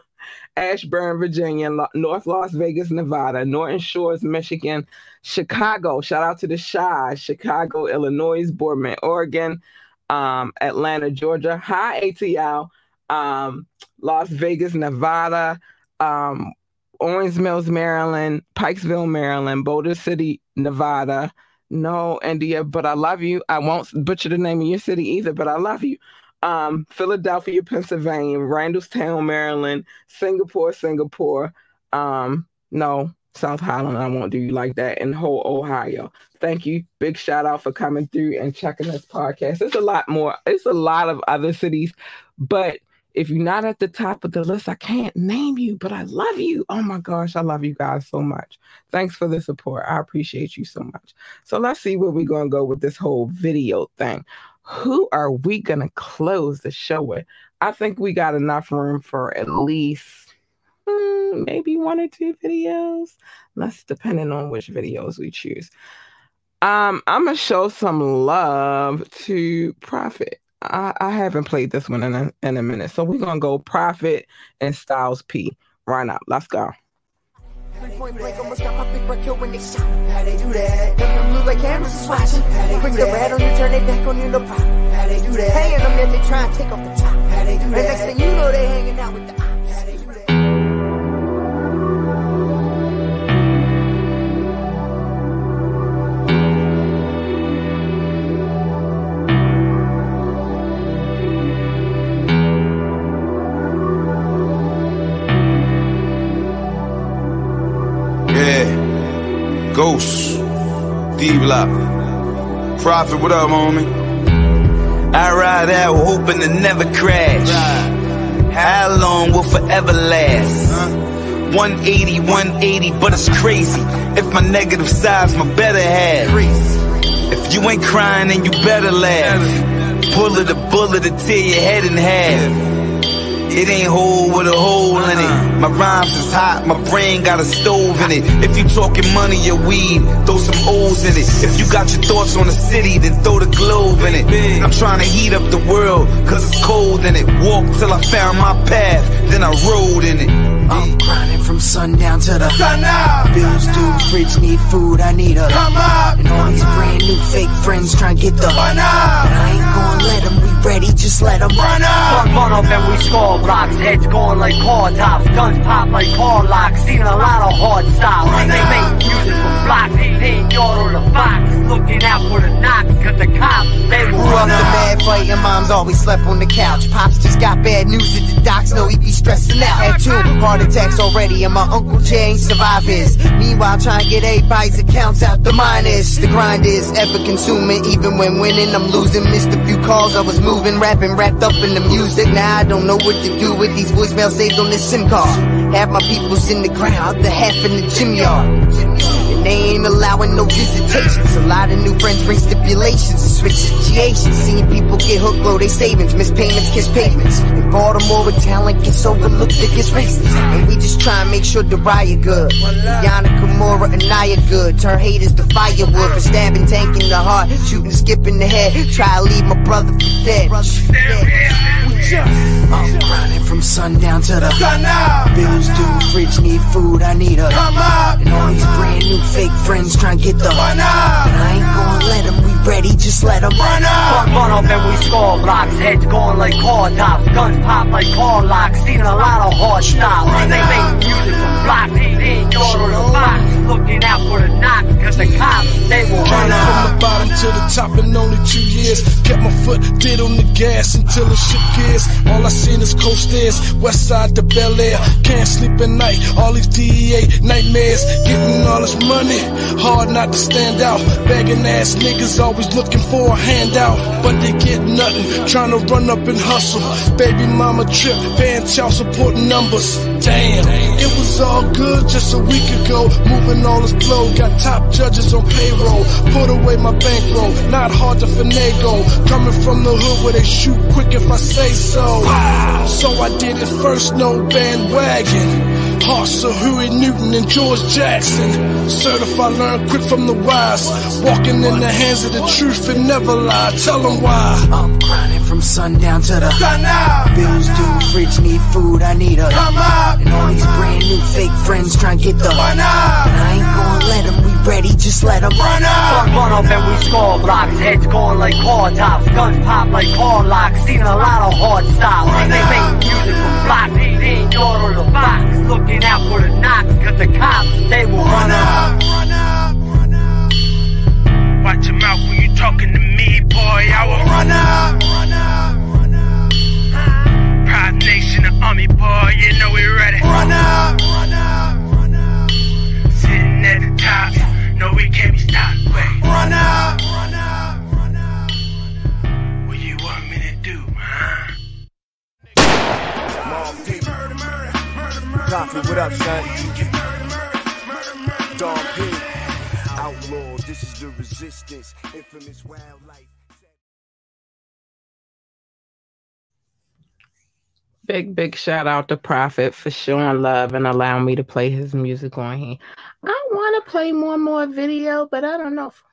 Ashburn, Virginia, North Las Vegas, Nevada, Norton Shores, Michigan, Chicago. Shout out to the Chi, Chicago, Illinois, Boardman, Oregon, um, Atlanta, Georgia. Hi, ATL. Um, Las Vegas, Nevada, um, Owings Mills, Maryland, Pikesville, Maryland, Boulder City, Nevada. No, India, but I love you. I won't butcher the name of your city either, but I love you. Um, Philadelphia, Pennsylvania, Randallstown, Maryland, Singapore, Singapore. Um, no, South Highland, I won't do you like that. And whole Ohio. Thank you. Big shout out for coming through and checking this podcast. It's a lot more, it's a lot of other cities, but if you're not at the top of the list, I can't name you, but I love you. Oh my gosh, I love you guys so much. Thanks for the support. I appreciate you so much. So let's see where we're going to go with this whole video thing. Who are we going to close the show with? I think we got enough room for at least hmm, maybe one or two videos. That's depending on which videos we choose. Um, I'm gonna show some love to Prophet. I, I haven't played this one in a, in a minute. So we're going to go Prophet and Styles P right now. Let's go. Point blank, almost got my big kill when they shot. How they do that? Them blue like cameras is watching. Bring the red on you, turn it back on you, no problem. How they do that? Hanging them, then they try and take off the top. How they do that? And next thing you know, they hanging out with the Juice. D-Block. Prophet, what up, homie? I ride out hoping to never crash. How long will forever last? 180, 180, but it's crazy. If my negative side's my better half. If you ain't crying, then you better laugh. Pull it a bullet to tear your head in half. It ain't whole with a hole in it. Uh-huh. My rhymes is hot, my brain got a stove in it. If you talking money or weed, throw some O's in it. If you got your thoughts on the city, then throw the globe in it. I'm trying to heat up the world, cause it's cold in it. Walk till I found my path, then I rode in it. I'm grinding from sundown to the sun up. Bills due, fridge need food, I need a come up. And all these brand new fake friends trying to get the fun up. And I ain't gonna let them, we ready, just let them run up. Run up and we score blocks, heads going like car tops, guns pop like car locks. Seen a lot of hard styles. They make music from blocks, they ain't yard on the box. Looking out for the knocks, cause the cops, they will Grew up the up. mad fighting, moms always slept on the couch. Pops just got bad news at the docs, know he be stressing out. Had two heart attacks already, and my uncle Jay ain't survive his. Meanwhile, trying to get everybody's accounts out the minus. The grind is ever consuming, even when winning, I'm losing. Missed a few calls, I was moving, rapping, wrapped up in the music. Now I don't know what to do with these voicemails saved on this SIM card. Half my people's in the ground, the half in the gym yard. And they ain't allowing no visitations. A lot of new friends bring stipulations and switch situations. Seeing people get hooked, blow their savings, miss payments, kiss pavements. In Baltimore, where talent gets overlooked, it gets racist. And we just try and make sure the riot good. Yana Kimura and Naya good. Turn haters to firewood for stabbing, tank in the heart, shooting, skipping the head. Try to leave my brother for dead. I'm grinding from sundown to the sun up. Bills due, fridge need food, I need a come up. And all these brand new fake friends trying to get the fun up. And I ain't gonna let them, we ready, just let them run up. Fuck Run up and we score blocks, heads going like car tops, guns pop like car locks. Seen a lot of hard styles. They make music from blocks, they ain't yard on the box. Looking out for the knocks, cause the cops, they will run up. from the bottom to the top in only two years. Kept my foot dead on the gas until it shit gears. All I seen is coast stairs, west side to Bel Air. Can't sleep at night, all these DEA nightmares. Getting all this money, hard not to stand out. Begging ass niggas always looking for a handout. But they get nothing, trying to run up and hustle. Baby mama trip, paying child support numbers. Damn, it was all good just a week ago. Moving all got top judges on payroll. Put away my bankroll, not hard to finagle. Coming from the hood where they shoot quick if I say so. So I did it first, no bandwagon. Hearts of Huey Newton and George Jackson. Certified, learn quick from the wise. Walking in the hands of the truth and never lie. Tell them why. I'm grinding from sundown to the sun up. Bills due, fridge need food, I need a come up. And all these brand new fake friends trying to get the fun up. And I ain't gonna let them, we ready, just let them run up. Run up and we score blocks, heads going like car tops, guns pop like car locks. Seen a lot of hard styles. They make music from blocks, ain't yard on the box. Looking out for the knocks, cause the cops, they will run up. Watch your mouth when you talking to me, boy. I will run up. Pride Nation, army, boy. You know we ready. Run up, run up. Sitting at the top, no, we can't be stopped. Wait. Run up. Prophet, what up, son? Dog P. Outlaw, this is the resistance. Infamous wildlife. Big, big shout out to Prophet for showing love and allowing me to play his music on here. I want to play more and more video, but I don't know. If,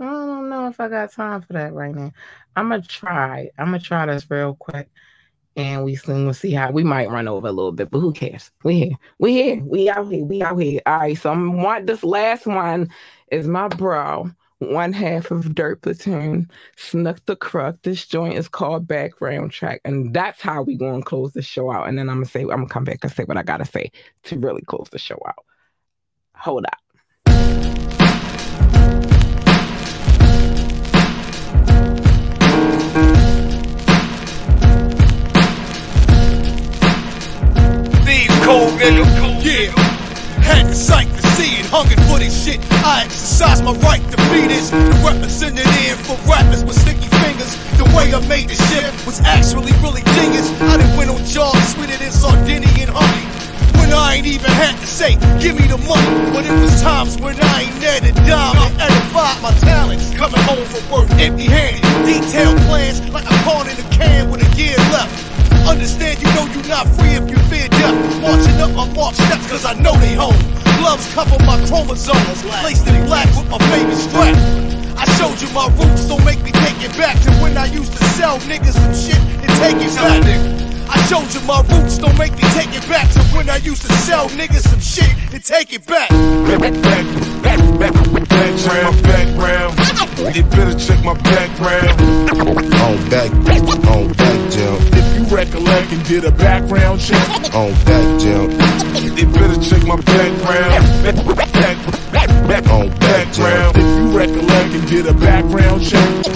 I don't know if I got time for that right now. I'm gonna try. I'm gonna try this real quick, and we soon will see how we might run over a little bit, but who cares? We here. We here. We out here. We out here. All right. So I'm want this last one is my bro one half of Dirt Platoon, Snook the Crook. This joint is called Background Track, and that's how we gonna close the show out. And then I'm gonna say I'm gonna come back and say what I gotta say to really close the show out. Hold up. Cold nigga, yeah. Had the sight to see it, hungry for this shit. I exercise my right to be this. The representative for rappers with sticky fingers. The way I made the shit was actually really genius. I done went on jobs sweeter than Sardinian honey. When I ain't even had to say, give me the money. But it was times when I ain't net a dime and edified my talents. Coming home from work empty handed. Detailed plans like a corn in a can with a year left. Understand you know you not free if you fear death. Marching up my march steps cause I know they home. Gloves cover my chromosomes. Laced in black with my favorite strap. I showed you my roots, don't make me take it back to when I used to sell niggas some shit and take it back. I showed you my roots, don't make me take it back to when I used to sell niggas some shit and take it back. Check my background. You better check my background. On back, on back jump, If you recollect and did a background check, on back jump, you better check my background. Back, on background. If you recollect and did a background check,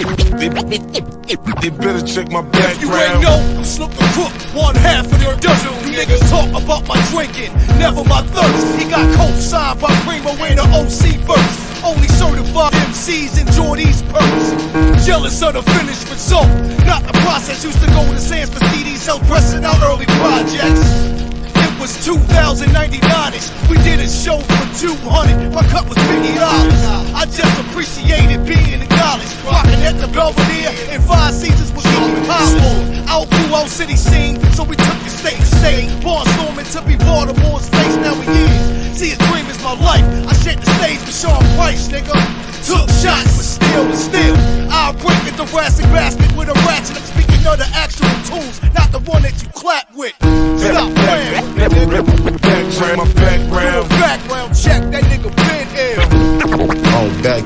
you better check my If you ain't know, I'm Snook the Crook, one half of their dozen. You niggas talk about my drinking, never my thirst. He got co-signed by Primo in the OC verse. Only certified MCs enjoy these perks. Jealous of the finished result, not the process. Used to go to Sands for CDs, help pressing out early projects. It was 2099ish. We did a show for 200. My cut was 50 dollars. I just appreciated being in college, rocking at the Belvedere, and five seasons was going household. Out through our city scene, so we took it state to state. Barnstorming to be Baltimore's face. Now we is. See, a dream is my life. I shared the stage with Sean Price, nigga. Took shots, but still and still. I'll break it the thoracic basket with a ratchet. I'm speaking of the actual tools, not the one that you clap with. Stop playing with me, nigga. Check my background. Background check, that nigga been ill. on back,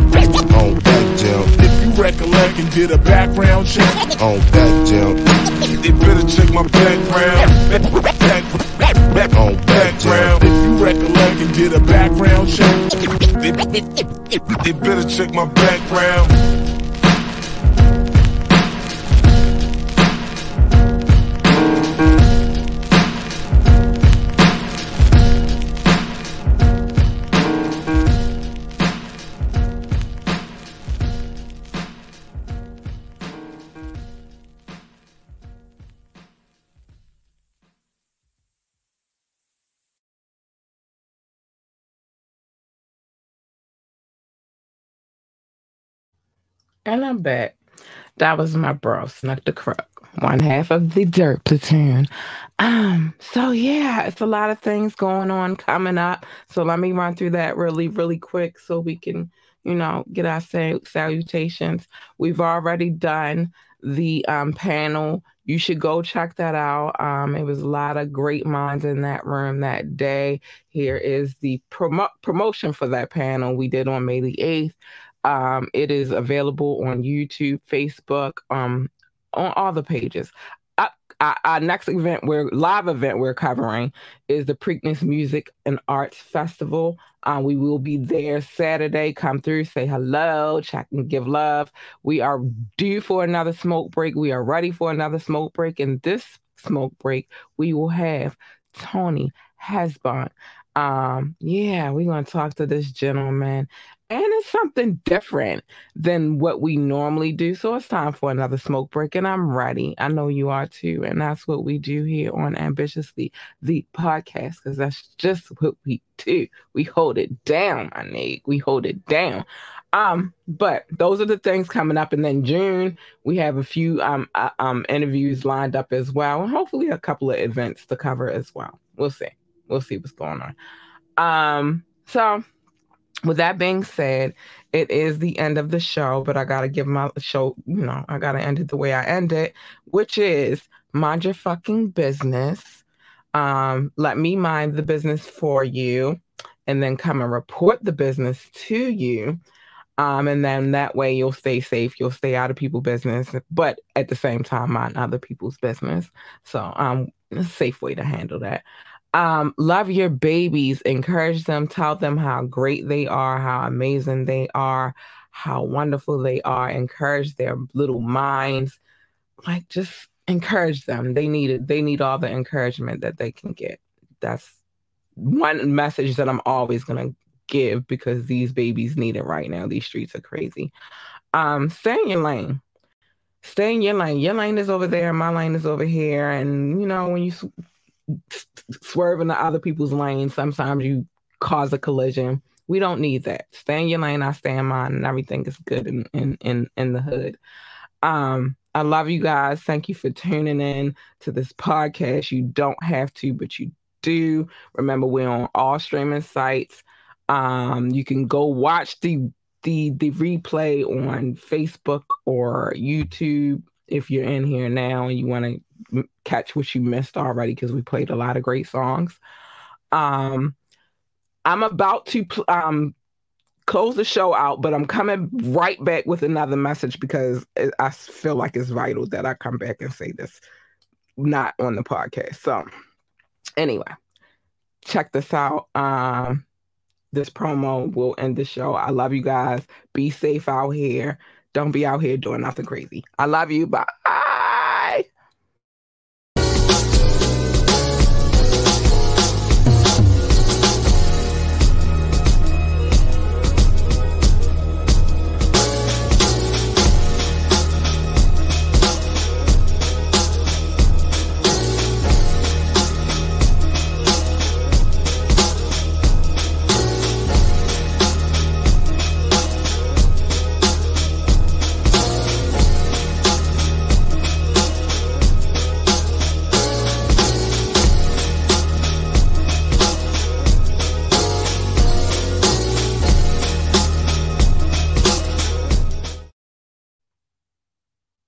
on back jump, If you recollect and did a background check, on back jump, you better check my background. Back, on back background. jump, If you recollect and did a background check, you better check my background. And I'm back. That was my bro, Snook the Crook, one half of the Dirt Platoon. Um, so yeah, it's a lot of things going on coming up. So let me run through that really, really quick so we can, you know, get our sal- salutations. We've already done the um, panel. You should go check that out. Um, it was a lot of great minds in that room that day. Here is the promo- promotion for that panel we did on May the 8th. Um, it is available on YouTube, Facebook, um, on all the pages. Uh, our, our next event, we're live event we're covering is the Preakness Music and Arts Festival. Um, we will be there Saturday. Come through, say hello, check and give love. We are due for another smoke break. We are ready for another smoke break. And this smoke break, we will have Tony Hesbon. Um, yeah, we're gonna talk to this gentleman and it's something different than what we normally do. So it's time for another smoke break, and I'm ready. I know you are too, and that's what we do here on Ambitiously, the podcast, because that's just what we do. We hold it down, my nigga. We hold it down. Um, but those are the things coming up, and then June we have a few um uh, um interviews lined up as well, and hopefully a couple of events to cover as well. We'll see. We'll see what's going on. Um, so with that being said, it is the end of the show, but I gotta give my show, you know, I gotta end it the way I end it, which is mind your fucking business. Um, let me mind the business for you, and then come and report the business to you. Um, and then that way you'll stay safe, you'll stay out of people's business, but at the same time mind other people's business. So um a safe way to handle that um, love your babies, encourage them, tell them how great they are, how amazing they are, how wonderful they are, encourage their little minds. Like just encourage them. They need it, they need all the encouragement that they can get. That's one message that I'm always gonna give because these babies need it right now. These streets are crazy. Um, stay in your lane. Stay in your lane. Your lane is over there. My lane is over here. And you know when you swerve into other people's lanes, sometimes you cause a collision. We don't need that. Stay in your lane. I stay in mine, and everything is good in in in, in the hood. Um, I love you guys. Thank you for tuning in to this podcast. You don't have to, but you do. Remember, we're on all streaming sites. Um, you can go watch the the the replay on Facebook or YouTube if you're in here now and you want to catch what you missed already because we played a lot of great songs. Um, I'm about to pl- um close the show out, but I'm coming right back with another message because it, I feel like it's vital that I come back and say this, not on the podcast. So, anyway, check this out. Um, this promo will end the show. I love you guys. Be safe out here. Don't be out here doing nothing crazy. I love you. Bye.